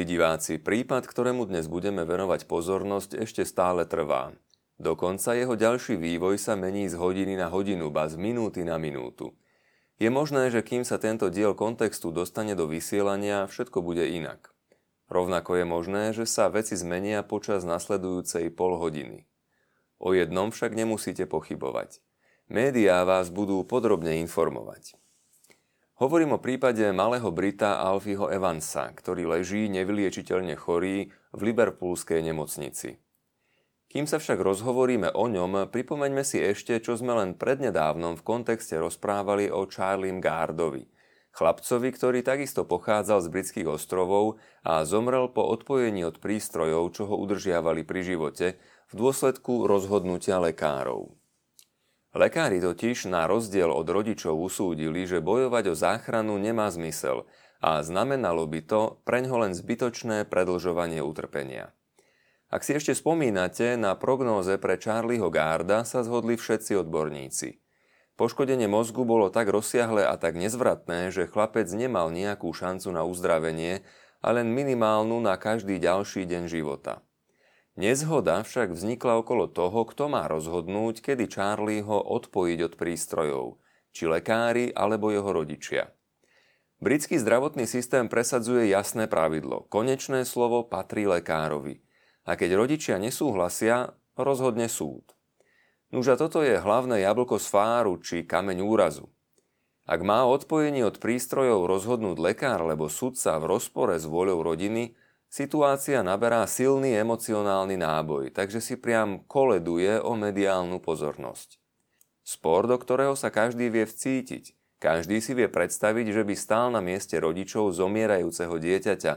Milí diváci, prípad, ktorému dnes budeme venovať pozornosť, ešte stále trvá. Dokonca jeho ďalší vývoj sa mení z hodiny na hodinu, ba z minúty na minútu. Je možné, že kým sa tento diel kontextu dostane do vysielania, všetko bude inak. Rovnako je možné, že sa veci zmenia počas nasledujúcej pol hodiny. O jednom však nemusíte pochybovať. Médiá vás budú podrobne informovať. Hovorím o prípade malého Brita Alfieho Evansa, ktorý leží nevyliečiteľne chorý v Liverpoolskej nemocnici. Kým sa však rozhovoríme o ňom, pripomeňme si ešte, čo sme len prednedávnom v kontexte rozprávali o Charliem Gardovi, chlapcovi, ktorý takisto pochádzal z britských ostrovov a zomrel po odpojení od prístrojov, čo ho udržiavali pri živote, v dôsledku rozhodnutia lekárov. Lekári totiž na rozdiel od rodičov usúdili, že bojovať o záchranu nemá zmysel a znamenalo by to preňho len zbytočné predlžovanie utrpenia. Ak si ešte spomínate, na prognóze pre Charlieho Garda sa zhodli všetci odborníci. Poškodenie mozgu bolo tak rozsiahle a tak nezvratné, že chlapec nemal nejakú šancu na uzdravenie a len minimálnu na každý ďalší deň života. Nezhoda však vznikla okolo toho, kto má rozhodnúť, kedy Charlieho odpojiť od prístrojov, či lekári alebo jeho rodičia. Britský zdravotný systém presadzuje jasné pravidlo. Konečné slovo patrí lekárovi – a keď rodičia nesúhlasia, rozhodne súd. Nuž toto je hlavné jablko z fáru či kameň úrazu. Ak má odpojenie od prístrojov rozhodnúť lekár alebo sudca v rozpore s voľou rodiny, situácia naberá silný emocionálny náboj, takže si priam koleduje o mediálnu pozornosť. Spor, do ktorého sa každý vie vcítiť. Každý si vie predstaviť, že by stál na mieste rodičov zomierajúceho dieťaťa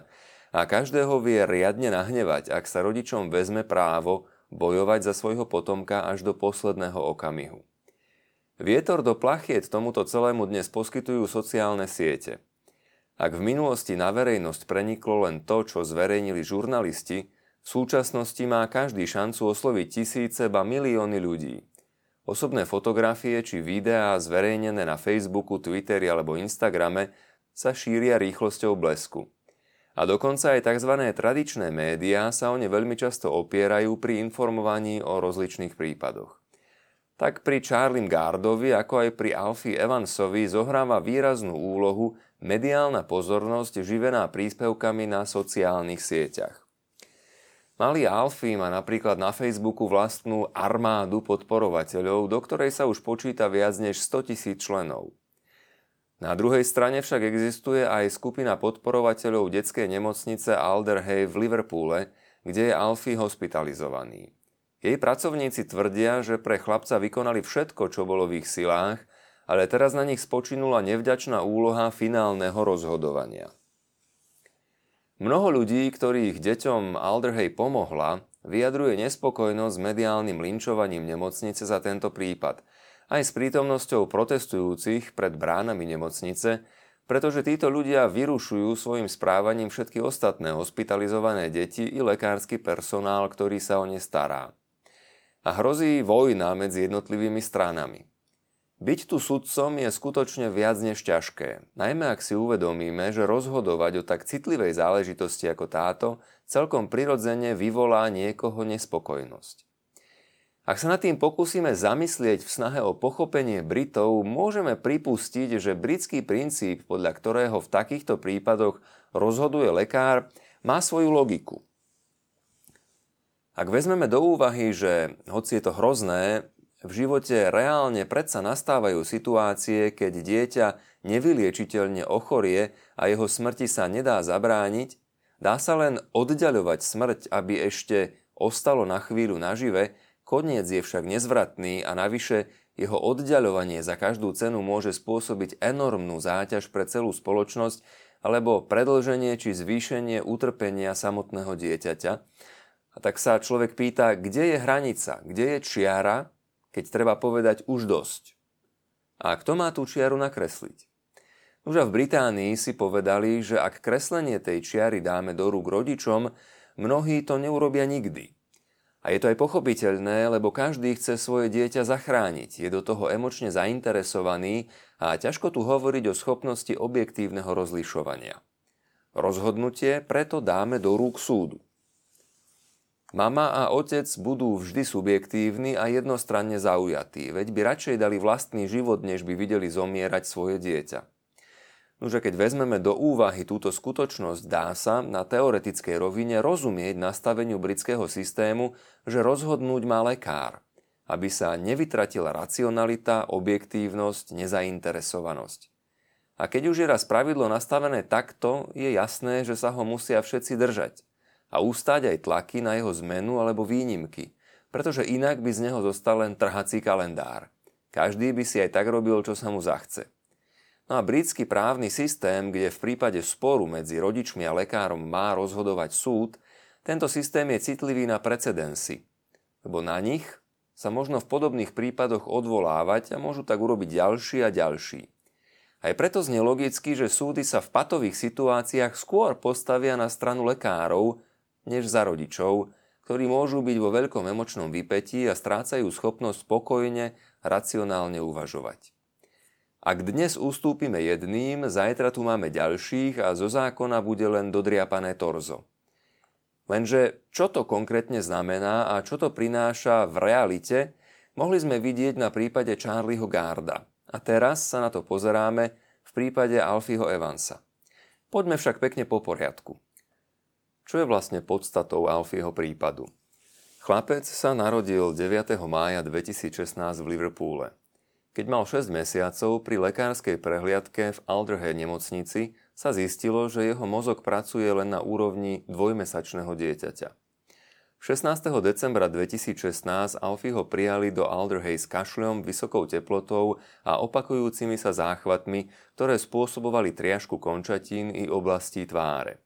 a každého vie riadne nahnevať, ak sa rodičom vezme právo bojovať za svojho potomka až do posledného okamihu. Vietor do plachiet tomuto celému dnes poskytujú sociálne siete. Ak v minulosti na verejnosť preniklo len to, čo zverejnili žurnalisti, v súčasnosti má každý šancu osloviť tisíce, ba milióny ľudí. Osobné fotografie či videá zverejnené na Facebooku, Twitteri alebo Instagrame sa šíria rýchlosťou blesku. A dokonca aj tzv. tradičné médiá sa o ne veľmi často opierajú pri informovaní o rozličných prípadoch. Tak pri Charlie Gardovi, ako aj pri Alfie Evansovi zohráva výraznú úlohu mediálna pozornosť živená príspevkami na sociálnych sieťach. Malý Alfie má napríklad na Facebooku vlastnú armádu podporovateľov, do ktorej sa už počíta viac než 100 tisíc členov. Na druhej strane však existuje aj skupina podporovateľov detskej nemocnice Alderhay v Liverpoole, kde je Alfie hospitalizovaný. Jej pracovníci tvrdia, že pre chlapca vykonali všetko, čo bolo v ich silách, ale teraz na nich spočinula nevďačná úloha finálneho rozhodovania. Mnoho ľudí, ktorých deťom Alderhay pomohla, vyjadruje nespokojnosť s mediálnym linčovaním nemocnice za tento prípad – aj s prítomnosťou protestujúcich pred bránami nemocnice, pretože títo ľudia vyrušujú svojim správaním všetky ostatné hospitalizované deti i lekársky personál, ktorý sa o ne stará. A hrozí vojna medzi jednotlivými stranami. Byť tu sudcom je skutočne viac než ťažké, najmä ak si uvedomíme, že rozhodovať o tak citlivej záležitosti ako táto celkom prirodzene vyvolá niekoho nespokojnosť. Ak sa nad tým pokúsime zamyslieť v snahe o pochopenie Britov, môžeme pripustiť, že britský princíp, podľa ktorého v takýchto prípadoch rozhoduje lekár, má svoju logiku. Ak vezmeme do úvahy, že hoci je to hrozné, v živote reálne predsa nastávajú situácie, keď dieťa nevyliečiteľne ochorie a jeho smrti sa nedá zabrániť, dá sa len oddaľovať smrť, aby ešte ostalo na chvíľu nažive, Koniec je však nezvratný a navyše jeho oddialovanie za každú cenu môže spôsobiť enormnú záťaž pre celú spoločnosť alebo predlženie či zvýšenie utrpenia samotného dieťaťa. A tak sa človek pýta, kde je hranica, kde je čiara, keď treba povedať už dosť. A kto má tú čiaru nakresliť? Už v Británii si povedali, že ak kreslenie tej čiary dáme do rúk rodičom, mnohí to neurobia nikdy. A je to aj pochopiteľné, lebo každý chce svoje dieťa zachrániť, je do toho emočne zainteresovaný a ťažko tu hovoriť o schopnosti objektívneho rozlišovania. Rozhodnutie preto dáme do rúk súdu. Mama a otec budú vždy subjektívni a jednostranne zaujatí, veď by radšej dali vlastný život, než by videli zomierať svoje dieťa. Nože keď vezmeme do úvahy túto skutočnosť, dá sa na teoretickej rovine rozumieť nastaveniu britského systému, že rozhodnúť má lekár, aby sa nevytratila racionalita, objektívnosť, nezainteresovanosť. A keď už je raz pravidlo nastavené takto, je jasné, že sa ho musia všetci držať – a ústať aj tlaky na jeho zmenu alebo výnimky, pretože inak by z neho zostal len trhací kalendár. Každý by si aj tak robil, čo sa mu zachce. No a britský právny systém, kde v prípade sporu medzi rodičmi a lekárom má rozhodovať súd, tento systém je citlivý na precedensy, lebo na nich sa možno v podobných prípadoch odvolávať a môžu tak urobiť ďalší a ďalší. Aj preto znie logicky, že súdy sa v patových situáciách skôr postavia na stranu lekárov, než za rodičov, ktorí môžu byť vo veľkom emočnom vypetí a strácajú schopnosť spokojne, racionálne uvažovať. Ak dnes ustúpime jedným, zajtra tu máme ďalších a zo zákona bude len dodriapané torzo. Lenže čo to konkrétne znamená a čo to prináša v realite, mohli sme vidieť na prípade Charlieho Garda. A teraz sa na to pozeráme v prípade Alfieho Evansa. Poďme však pekne po poriadku. Čo je vlastne podstatou Alfieho prípadu? Chlapec sa narodil 9. mája 2016 v Liverpoole. Keď mal 6 mesiacov, pri lekárskej prehliadke v Alderhead nemocnici sa zistilo, že jeho mozog pracuje len na úrovni dvojmesačného dieťaťa. 16. decembra 2016 Alfieho prijali do Alderhay s kašľom, vysokou teplotou a opakujúcimi sa záchvatmi, ktoré spôsobovali triažku končatín i oblastí tváre.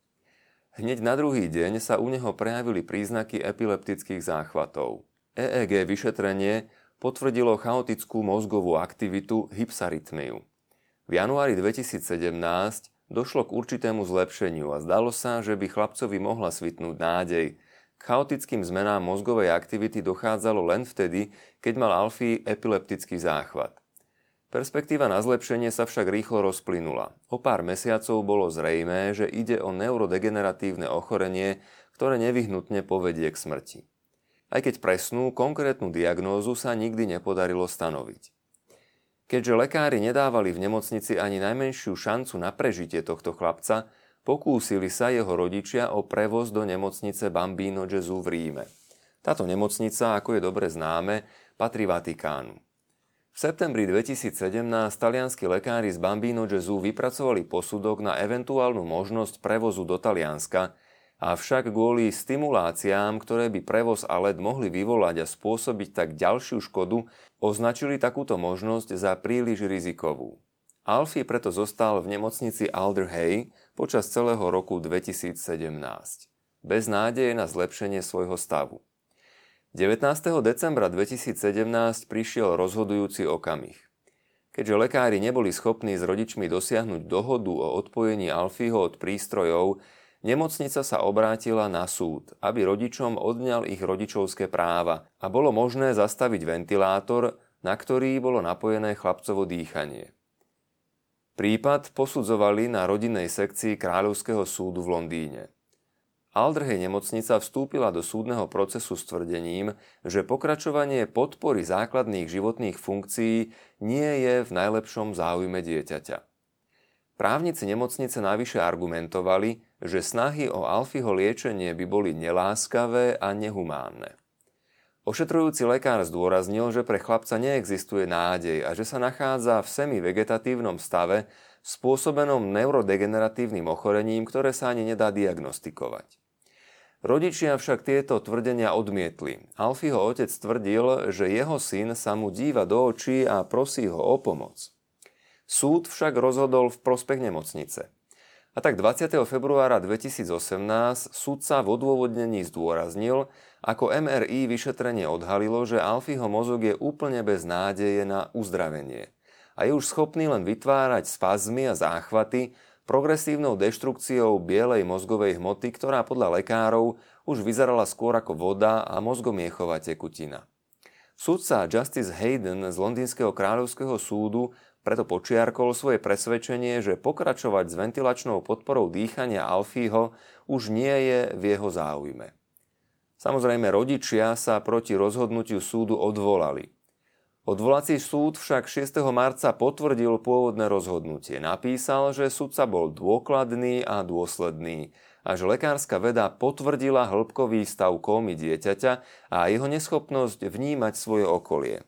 Hneď na druhý deň sa u neho prejavili príznaky epileptických záchvatov. EEG vyšetrenie potvrdilo chaotickú mozgovú aktivitu hypsarytmiu. V januári 2017 došlo k určitému zlepšeniu a zdalo sa, že by chlapcovi mohla svitnúť nádej. K chaotickým zmenám mozgovej aktivity dochádzalo len vtedy, keď mal Alfie epileptický záchvat. Perspektíva na zlepšenie sa však rýchlo rozplynula. O pár mesiacov bolo zrejmé, že ide o neurodegeneratívne ochorenie, ktoré nevyhnutne povedie k smrti. Aj keď presnú, konkrétnu diagnózu sa nikdy nepodarilo stanoviť. Keďže lekári nedávali v nemocnici ani najmenšiu šancu na prežitie tohto chlapca, pokúsili sa jeho rodičia o prevoz do nemocnice Bambino Gesù v Ríme. Táto nemocnica, ako je dobre známe, patrí Vatikánu. V septembri 2017 talianskí lekári z Bambino Gesù vypracovali posudok na eventuálnu možnosť prevozu do Talianska, avšak kvôli stimuláciám, ktoré by prevoz a led mohli vyvolať a spôsobiť tak ďalšiu škodu, označili takúto možnosť za príliš rizikovú. Alfie preto zostal v nemocnici Alderhay počas celého roku 2017. Bez nádeje na zlepšenie svojho stavu. 19. decembra 2017 prišiel rozhodujúci okamih. Keďže lekári neboli schopní s rodičmi dosiahnuť dohodu o odpojení Alfího od prístrojov, nemocnica sa obrátila na súd, aby rodičom odňal ich rodičovské práva a bolo možné zastaviť ventilátor, na ktorý bolo napojené chlapcovo dýchanie. Prípad posudzovali na rodinnej sekcii Kráľovského súdu v Londýne. Aldrhej nemocnica vstúpila do súdneho procesu s tvrdením, že pokračovanie podpory základných životných funkcií nie je v najlepšom záujme dieťaťa. Právnici nemocnice navyše argumentovali, že snahy o Alfieho liečenie by boli neláskavé a nehumánne. Ošetrujúci lekár zdôraznil, že pre chlapca neexistuje nádej a že sa nachádza v semi-vegetatívnom stave spôsobenom neurodegeneratívnym ochorením, ktoré sa ani nedá diagnostikovať. Rodičia však tieto tvrdenia odmietli. Alfieho otec tvrdil, že jeho syn sa mu díva do očí a prosí ho o pomoc. Súd však rozhodol v prospech nemocnice. A tak 20. februára 2018 súdca v odôvodnení zdôraznil, ako MRI vyšetrenie odhalilo, že Alfieho mozog je úplne bez nádeje na uzdravenie a je už schopný len vytvárať spazmy a záchvaty, progresívnou deštrukciou bielej mozgovej hmoty, ktorá podľa lekárov už vyzerala skôr ako voda a mozgomiechová tekutina. Sudca Justice Hayden z Londýnskeho kráľovského súdu preto počiarkol svoje presvedčenie, že pokračovať s ventilačnou podporou dýchania Alfího už nie je v jeho záujme. Samozrejme, rodičia sa proti rozhodnutiu súdu odvolali. Odvolací súd však 6. marca potvrdil pôvodné rozhodnutie. Napísal, že sudca bol dôkladný a dôsledný a že lekárska veda potvrdila hĺbkový stav kómy dieťaťa a jeho neschopnosť vnímať svoje okolie.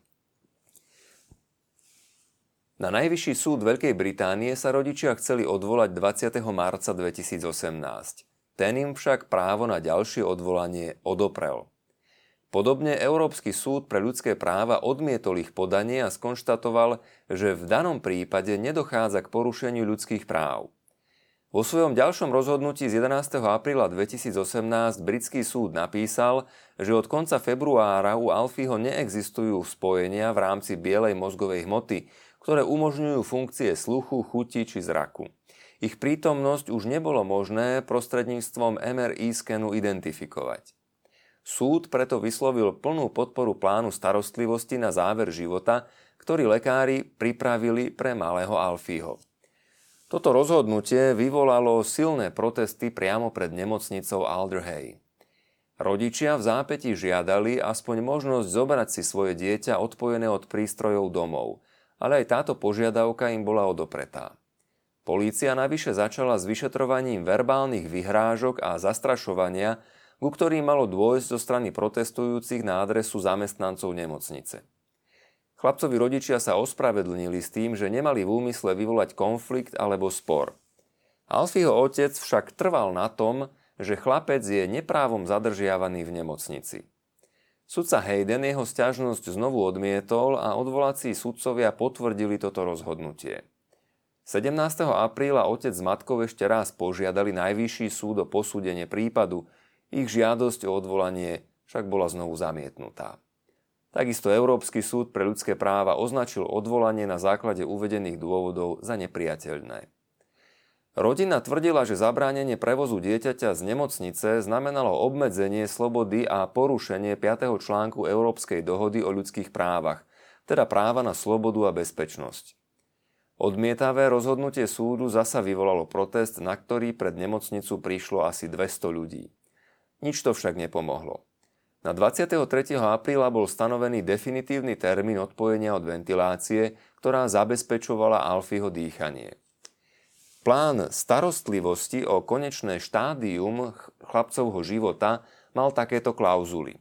Na Najvyšší súd Veľkej Británie sa rodičia chceli odvolať 20. marca 2018. Ten im však právo na ďalšie odvolanie odoprel. Podobne Európsky súd pre ľudské práva odmietol ich podanie a skonštatoval, že v danom prípade nedochádza k porušeniu ľudských práv. Vo svojom ďalšom rozhodnutí z 11. apríla 2018 britský súd napísal, že od konca februára u Alfího neexistujú spojenia v rámci bielej mozgovej hmoty, ktoré umožňujú funkcie sluchu, chuti či zraku. Ich prítomnosť už nebolo možné prostredníctvom MRI skenu identifikovať. Súd preto vyslovil plnú podporu plánu starostlivosti na záver života, ktorý lekári pripravili pre malého Alfího. Toto rozhodnutie vyvolalo silné protesty priamo pred nemocnicou Alderhay. Rodičia v zápäti žiadali aspoň možnosť zobrať si svoje dieťa odpojené od prístrojov domov – ale aj táto požiadavka im bola odopretá. Polícia navyše začala s vyšetrovaním verbálnych vyhrážok a zastrašovania, ku ktorým malo dôjsť zo strany protestujúcich na adresu zamestnancov nemocnice. Chlapcovi rodičia sa ospravedlnili s tým, že nemali v úmysle vyvolať konflikt alebo spor. Alfieho otec však trval na tom, že chlapec je neprávom zadržiavaný v nemocnici. Sudca Hayden jeho stiažnosť znovu odmietol a odvolací sudcovia potvrdili toto rozhodnutie. 17. apríla otec s matkou ešte raz požiadali Najvyšší súd o posúdenie prípadu, ich žiadosť o odvolanie však bola znovu zamietnutá. Takisto Európsky súd pre ľudské práva označil odvolanie na základe uvedených dôvodov za nepriateľné. Rodina tvrdila, že zabránenie prevozu dieťaťa z nemocnice znamenalo obmedzenie slobody a porušenie 5. článku Európskej dohody o ľudských právach, teda práva na slobodu a bezpečnosť. Odmietavé rozhodnutie súdu zasa vyvolalo protest, na ktorý pred nemocnicu prišlo asi 200 ľudí. Nič to však nepomohlo. Na 23. apríla bol stanovený definitívny termín odpojenia od ventilácie, ktorá zabezpečovala Alfieho dýchanie. Plán starostlivosti o konečné štádium chlapcovho života mal takéto klauzuly.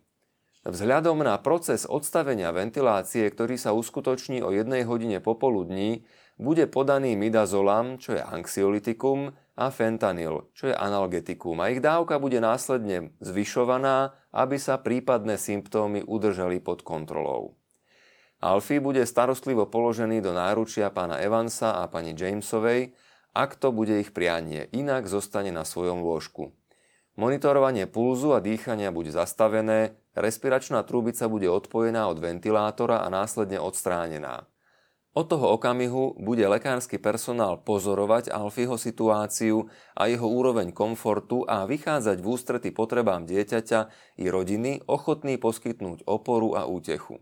Vzhľadom na proces odstavenia ventilácie, ktorý sa uskutoční o jednej hodine popoludní, bude podaný midazolam, čo je anxiolitikum, a fentanyl, čo je analgetikum. A ich dávka bude následne zvyšovaná, aby sa prípadné symptómy udržali pod kontrolou. Alfie bude starostlivo položený do náručia pána Evansa a pani Jamesovej, ak to bude ich prianie, inak zostane na svojom lôžku. Monitorovanie pulzu a dýchania bude zastavené, respiračná trúbica bude odpojená od ventilátora a následne odstránená. Od toho okamihu bude lekársky personál pozorovať Alfieho situáciu a jeho úroveň komfortu a vychádzať v ústrety potrebám dieťaťa i rodiny ochotný poskytnúť oporu a útechu.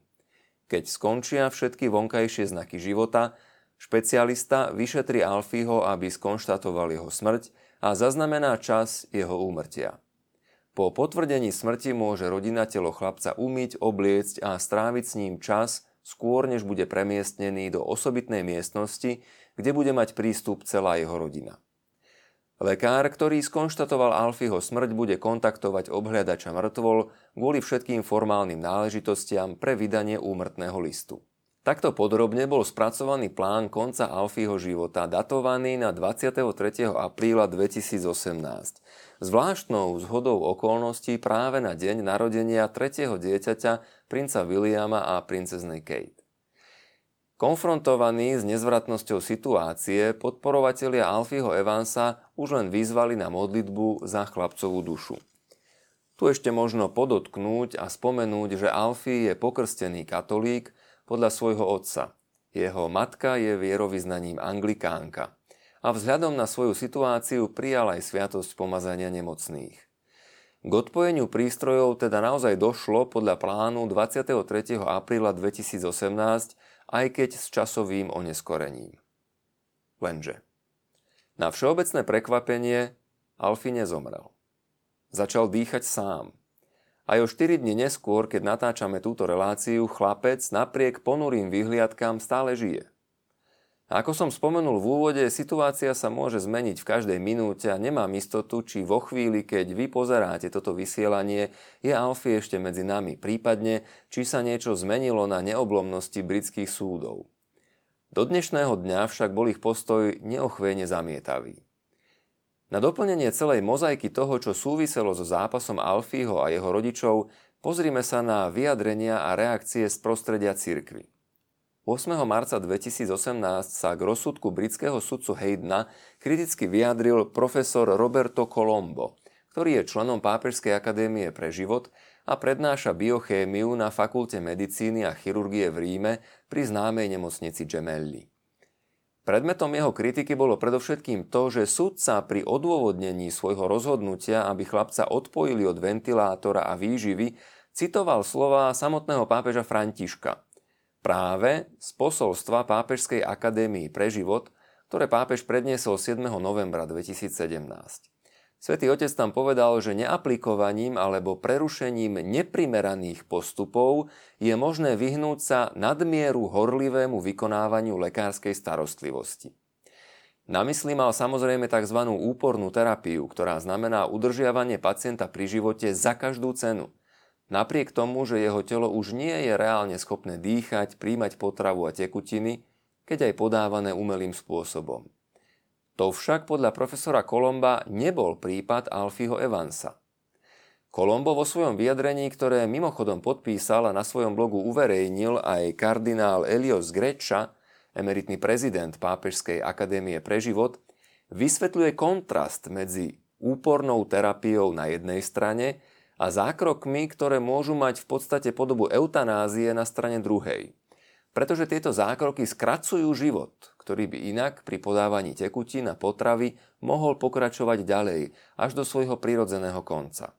Keď skončia všetky vonkajšie znaky života, Špecialista vyšetri Alfího, aby skonštatoval jeho smrť a zaznamená čas jeho úmrtia. Po potvrdení smrti môže rodina telo chlapca umyť, obliecť a stráviť s ním čas skôr, než bude premiestnený do osobitnej miestnosti, kde bude mať prístup celá jeho rodina. Lekár, ktorý skonštatoval Alfieho smrť, bude kontaktovať obhľadača mŕtvol kvôli všetkým formálnym náležitostiam pre vydanie úmrtného listu. Takto podrobne bol spracovaný plán konca Alfího života, datovaný na 23. apríla 2018. Zvláštnou zhodou okolností práve na deň narodenia tretieho dieťaťa princa Williama a princeznej Kate. Konfrontovaní s nezvratnosťou situácie, podporovatelia Alfieho Evansa už len vyzvali na modlitbu za chlapcovú dušu. Tu ešte možno podotknúť a spomenúť, že Alfie je pokrstený katolík, podľa svojho otca. Jeho matka je vierovýznaním anglikánka a vzhľadom na svoju situáciu prijal aj sviatosť pomazania nemocných. K odpojeniu prístrojov teda naozaj došlo podľa plánu 23. apríla 2018 aj keď s časovým oneskorením. Lenže na všeobecné prekvapenie Alfie nezomrel. Začal dýchať sám. Aj o 4 dni neskôr, keď natáčame túto reláciu, chlapec napriek ponurým vyhliadkám stále žije. Ako som spomenul v úvode, situácia sa môže zmeniť v každej minúte a nemám istotu, či vo chvíli, keď vy pozeráte toto vysielanie, je Alfie ešte medzi nami, prípadne, či sa niečo zmenilo na neoblomnosti britských súdov. Do dnešného dňa však bol ich postoj neochvejne zamietavý. Na doplnenie celej mozaiky toho, čo súviselo so zápasom Alfího a jeho rodičov, pozrime sa na vyjadrenia a reakcie z prostredia cirkvy. 8. marca 2018 sa k rozsudku britského sudcu Haydna kriticky vyjadril profesor Roberto Colombo, ktorý je členom Pápežskej akadémie pre život a prednáša biochémiu na Fakulte medicíny a chirurgie v Ríme pri známej nemocnici Gemelli. Predmetom jeho kritiky bolo predovšetkým to, že sudca pri odôvodnení svojho rozhodnutia, aby chlapca odpojili od ventilátora a výživy, citoval slova samotného pápeža Františka – práve z posolstva Pápežskej akadémii pre život, ktoré pápež predniesol 7. novembra 2017. Svetý otec tam povedal, že neaplikovaním alebo prerušením neprimeraných postupov je možné vyhnúť sa nadmieru horlivému vykonávaniu lekárskej starostlivosti. Na mysli mal samozrejme tzv. úpornú terapiu, ktorá znamená udržiavanie pacienta pri živote za každú cenu – Napriek tomu, že jeho telo už nie je reálne schopné dýchať, príjmať potravu a tekutiny, keď aj podávané umelým spôsobom. To však podľa profesora Kolomba nebol prípad Alfieho Evansa. Kolombo vo svojom vyjadrení, ktoré mimochodom podpísal a na svojom blogu uverejnil aj kardinál Elios Greča, emeritný prezident Pápežskej akadémie pre život, vysvetľuje kontrast medzi úpornou terapiou na jednej strane a zákrokmi, ktoré môžu mať v podstate podobu eutanázie na strane druhej. Pretože tieto zákroky skracujú život, ktorý by inak pri podávaní tekutín a potravy mohol pokračovať ďalej až do svojho prirodzeného konca.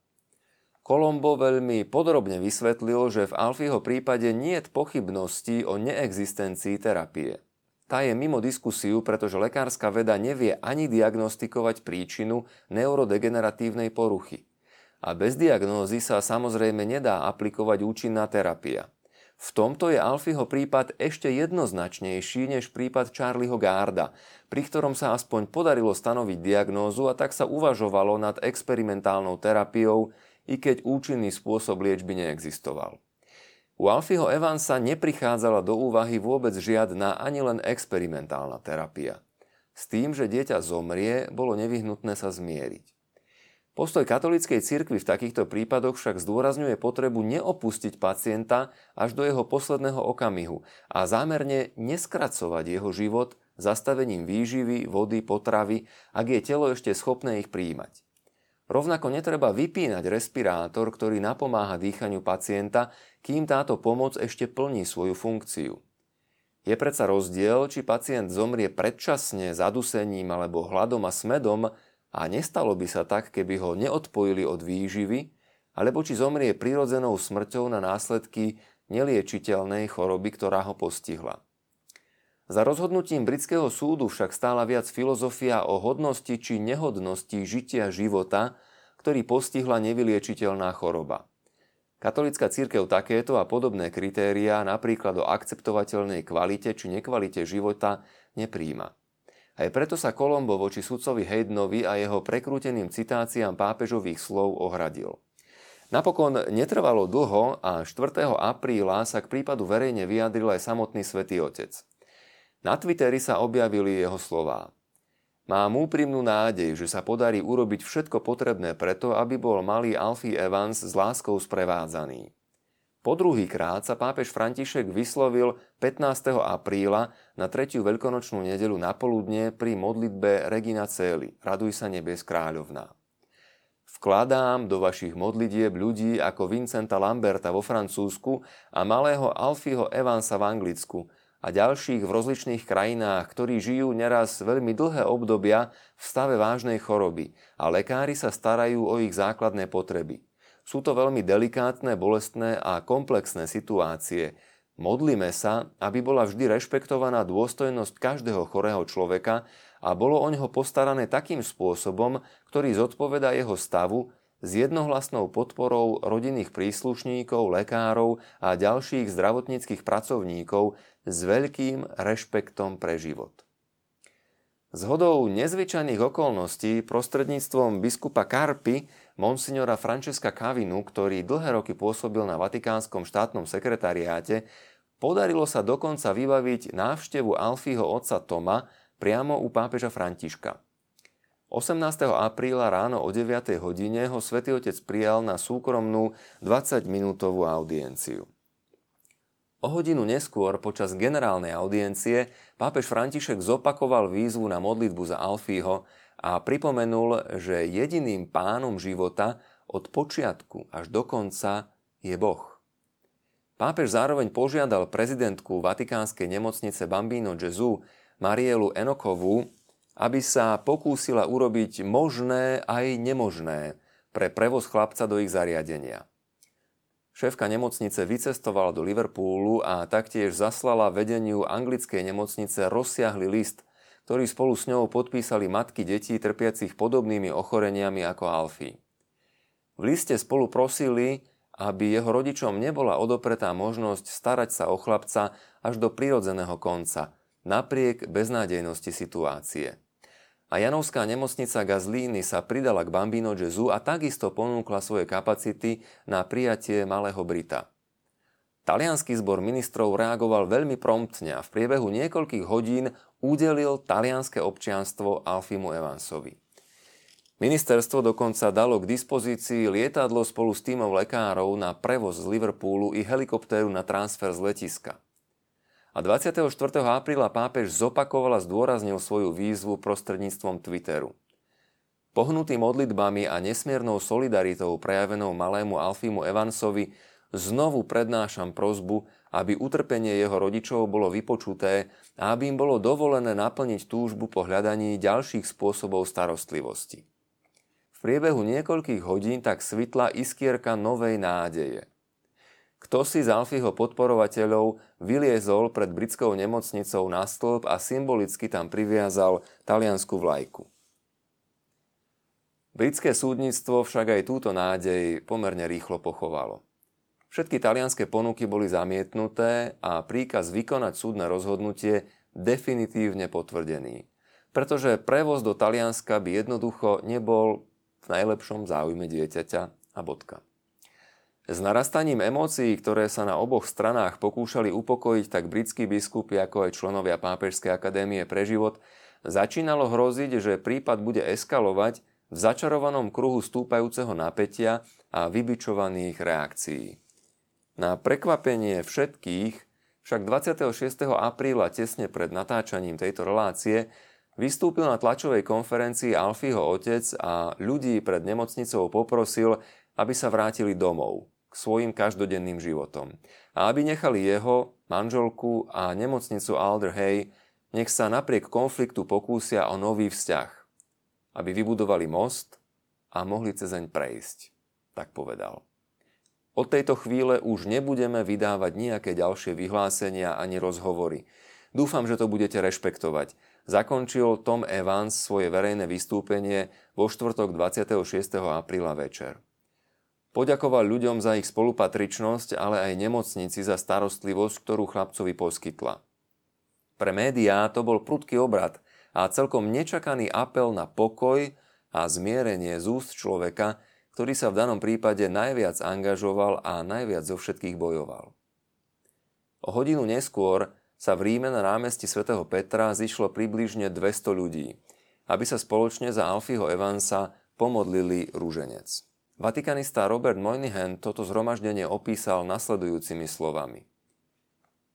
Kolombo veľmi podrobne vysvetlil, že v Alfieho prípade nie je pochybností o neexistencii terapie. Tá je mimo diskusiu, pretože lekárska veda nevie ani diagnostikovať príčinu neurodegeneratívnej poruchy a bez diagnózy sa samozrejme nedá aplikovať účinná terapia. V tomto je Alfieho prípad ešte jednoznačnejší než prípad Charlieho Garda, pri ktorom sa aspoň podarilo stanoviť diagnózu a tak sa uvažovalo nad experimentálnou terapiou, i keď účinný spôsob liečby neexistoval. U Alfieho Evansa neprichádzala do úvahy vôbec žiadna ani len experimentálna terapia. S tým, že dieťa zomrie, bolo nevyhnutné sa zmieriť. Postoj katolíckej cirkvi v takýchto prípadoch však zdôrazňuje potrebu neopustiť pacienta až do jeho posledného okamihu a zámerne neskracovať jeho život zastavením výživy, vody, potravy, ak je telo ešte schopné ich príjmať. Rovnako netreba vypínať respirátor, ktorý napomáha dýchaniu pacienta, kým táto pomoc ešte plní svoju funkciu. Je predsa rozdiel, či pacient zomrie predčasne zadusením alebo hladom a smedom, a nestalo by sa tak, keby ho neodpojili od výživy, alebo či zomrie prirodzenou smrťou na následky neliečiteľnej choroby, ktorá ho postihla. Za rozhodnutím britského súdu však stála viac filozofia o hodnosti či nehodnosti žitia života, ktorý postihla nevyliečiteľná choroba. Katolická církev takéto a podobné kritériá napríklad o akceptovateľnej kvalite či nekvalite života nepríjma. Aj preto sa Kolombo voči sudcovi Heydnovi a jeho prekrúteným citáciám pápežových slov ohradil. Napokon netrvalo dlho a 4. apríla sa k prípadu verejne vyjadril aj samotný svätý Otec. Na Twitteri sa objavili jeho slová. Mám úprimnú nádej, že sa podarí urobiť všetko potrebné preto, aby bol malý Alfie Evans s láskou sprevádzaný. Po druhý krát sa pápež František vyslovil 15. apríla na tretiu veľkonočnú nedelu na poludne pri modlitbe Regina Cély, Raduj sa nebes kráľovná. Vkladám do vašich modlitieb ľudí ako Vincenta Lamberta vo Francúzsku a malého Alfieho Evansa v Anglicku a ďalších v rozličných krajinách, ktorí žijú neraz veľmi dlhé obdobia v stave vážnej choroby a lekári sa starajú o ich základné potreby – sú to veľmi delikátne, bolestné a komplexné situácie. Modlíme sa, aby bola vždy rešpektovaná dôstojnosť každého chorého človeka a bolo o neho postarané takým spôsobom, ktorý zodpoveda jeho stavu s jednohlasnou podporou rodinných príslušníkov, lekárov a ďalších zdravotníckých pracovníkov s veľkým rešpektom pre život. Zhodou nezvyčajných okolností prostredníctvom biskupa Karpy, monsignora Francesca Kavinu, ktorý dlhé roky pôsobil na Vatikánskom štátnom sekretariáte, podarilo sa dokonca vybaviť návštevu Alfího otca Toma priamo u pápeža Františka. 18. apríla ráno o 9. hodine ho svätý Otec prijal na súkromnú 20-minútovú audienciu. O hodinu neskôr, počas generálnej audiencie, pápež František zopakoval výzvu na modlitbu za Alfího a pripomenul, že jediným pánom života od počiatku až do konca je Boh. Pápež zároveň požiadal prezidentku Vatikánskej nemocnice Bambino Gesù Marielu Enokovú, aby sa pokúsila urobiť možné aj nemožné pre prevoz chlapca do ich zariadenia. Šéfka nemocnice vycestovala do Liverpoolu a taktiež zaslala vedeniu anglickej nemocnice rozsiahly list, ktorý spolu s ňou podpísali matky detí trpiacich podobnými ochoreniami ako Alfie. V liste spolu prosili, aby jeho rodičom nebola odopretá možnosť starať sa o chlapca až do prirodzeného konca, napriek beznádejnosti situácie a Janovská nemocnica Gazlíny sa pridala k Bambino Gesù a takisto ponúkla svoje kapacity na prijatie Malého Brita. Talianský zbor ministrov reagoval veľmi promptne a v priebehu niekoľkých hodín udelil talianské občianstvo Alfimu Evansovi. Ministerstvo dokonca dalo k dispozícii lietadlo spolu s týmom lekárov na prevoz z Liverpoolu i helikoptéru na transfer z letiska a 24. apríla pápež zopakoval a zdôraznil svoju výzvu prostredníctvom Twitteru. Pohnutý modlitbami a nesmiernou solidaritou prejavenou malému Alfimu Evansovi znovu prednášam prozbu, aby utrpenie jeho rodičov bolo vypočuté a aby im bolo dovolené naplniť túžbu po hľadaní ďalších spôsobov starostlivosti. V priebehu niekoľkých hodín tak svitla iskierka novej nádeje – kto si z Alfího podporovateľov vyliezol pred britskou nemocnicou na stĺp a symbolicky tam priviazal taliansku vlajku. Britské súdnictvo však aj túto nádej pomerne rýchlo pochovalo. Všetky talianské ponuky boli zamietnuté a príkaz vykonať súdne rozhodnutie definitívne potvrdený, pretože prevoz do Talianska by jednoducho nebol v najlepšom záujme dieťaťa a bodka. S narastaním emócií, ktoré sa na oboch stranách pokúšali upokojiť tak britskí biskupy ako aj členovia Pápežskej akadémie pre život, začínalo hroziť, že prípad bude eskalovať v začarovanom kruhu stúpajúceho napätia a vybičovaných reakcií. Na prekvapenie všetkých však 26. apríla tesne pred natáčaním tejto relácie vystúpil na tlačovej konferencii Alfího otec a ľudí pred nemocnicou poprosil, aby sa vrátili domov k svojim každodenným životom. A aby nechali jeho, manželku a nemocnicu Alder Hay, nech sa napriek konfliktu pokúsia o nový vzťah. Aby vybudovali most a mohli cezeň prejsť, tak povedal. Od tejto chvíle už nebudeme vydávať nejaké ďalšie vyhlásenia ani rozhovory. Dúfam, že to budete rešpektovať. Zakončil Tom Evans svoje verejné vystúpenie vo štvrtok 26. apríla večer. Poďakoval ľuďom za ich spolupatričnosť, ale aj nemocnici za starostlivosť, ktorú chlapcovi poskytla. Pre médiá to bol prudký obrad a celkom nečakaný apel na pokoj a zmierenie z úst človeka, ktorý sa v danom prípade najviac angažoval a najviac zo všetkých bojoval. O hodinu neskôr sa v Ríme na námestí svätého Petra zišlo približne 200 ľudí, aby sa spoločne za Alfieho Evansa pomodlili rúženec. Vatikanista Robert Moynihan toto zhromaždenie opísal nasledujúcimi slovami.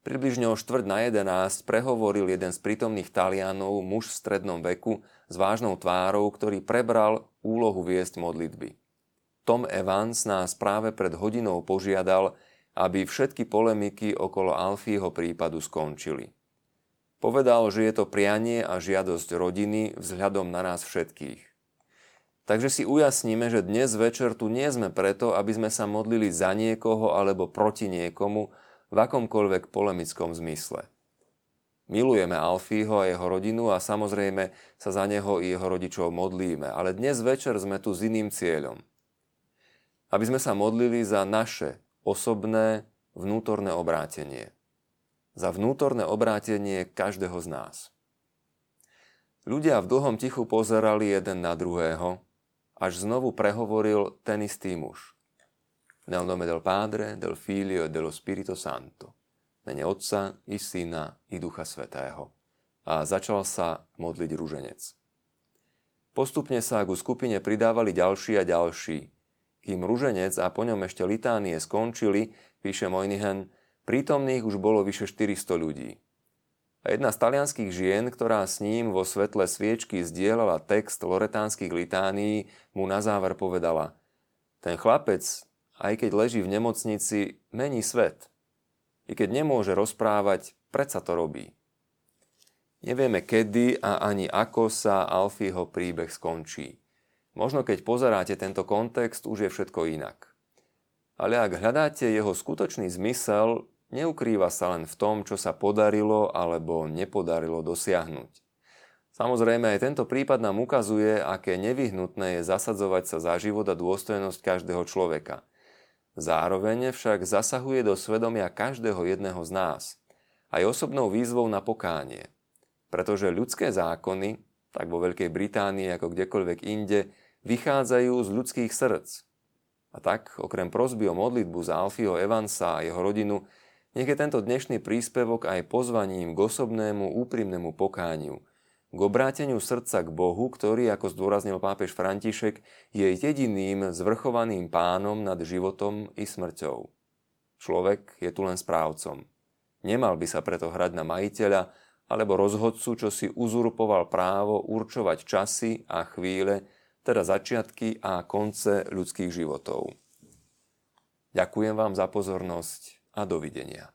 Približne o štvrť na 11 prehovoril jeden z prítomných Talianov, muž v strednom veku, s vážnou tvárou, ktorý prebral úlohu viesť modlitby. Tom Evans nás práve pred hodinou požiadal, aby všetky polemiky okolo Alfieho prípadu skončili. Povedal, že je to prianie a žiadosť rodiny vzhľadom na nás všetkých. Takže si ujasníme, že dnes večer tu nie sme preto, aby sme sa modlili za niekoho alebo proti niekomu, v akomkoľvek polemickom zmysle. Milujeme Alfího a jeho rodinu a samozrejme sa za neho i jeho rodičov modlíme, ale dnes večer sme tu s iným cieľom. Aby sme sa modlili za naše osobné vnútorné obrátenie. Za vnútorné obrátenie každého z nás. Ľudia v dlhom tichu pozerali jeden na druhého, až znovu prehovoril ten istý muž. Nel nome del Padre, del Figlio e dello Spirito Santo mene Otca i Syna i Ducha Svetého. A začal sa modliť rúženec. Postupne sa ku skupine pridávali ďalší a ďalší. Kým rúženec a po ňom ešte litánie skončili, píše Mojnihen, prítomných už bolo vyše 400 ľudí. A jedna z talianských žien, ktorá s ním vo svetle sviečky zdieľala text loretánskych litánií, mu na záver povedala Ten chlapec, aj keď leží v nemocnici, mení svet – i keď nemôže rozprávať, predsa to robí. Nevieme kedy a ani ako sa Alfieho príbeh skončí. Možno keď pozeráte tento kontext, už je všetko inak. Ale ak hľadáte jeho skutočný zmysel, neukrýva sa len v tom, čo sa podarilo alebo nepodarilo dosiahnuť. Samozrejme, aj tento prípad nám ukazuje, aké nevyhnutné je zasadzovať sa za život a dôstojnosť každého človeka – Zároveň však zasahuje do svedomia každého jedného z nás, aj osobnou výzvou na pokánie. Pretože ľudské zákony, tak vo Veľkej Británii ako kdekoľvek inde, vychádzajú z ľudských srdc. A tak, okrem prosby o modlitbu za Alfieho Evansa a jeho rodinu, nech je tento dnešný príspevok aj pozvaním k osobnému úprimnému pokániu – k obráteniu srdca k Bohu, ktorý, ako zdôraznil pápež František, je jediným zvrchovaným pánom nad životom i smrťou. Človek je tu len správcom. Nemal by sa preto hrať na majiteľa alebo rozhodcu, čo si uzurpoval právo určovať časy a chvíle, teda začiatky a konce ľudských životov. Ďakujem vám za pozornosť a dovidenia.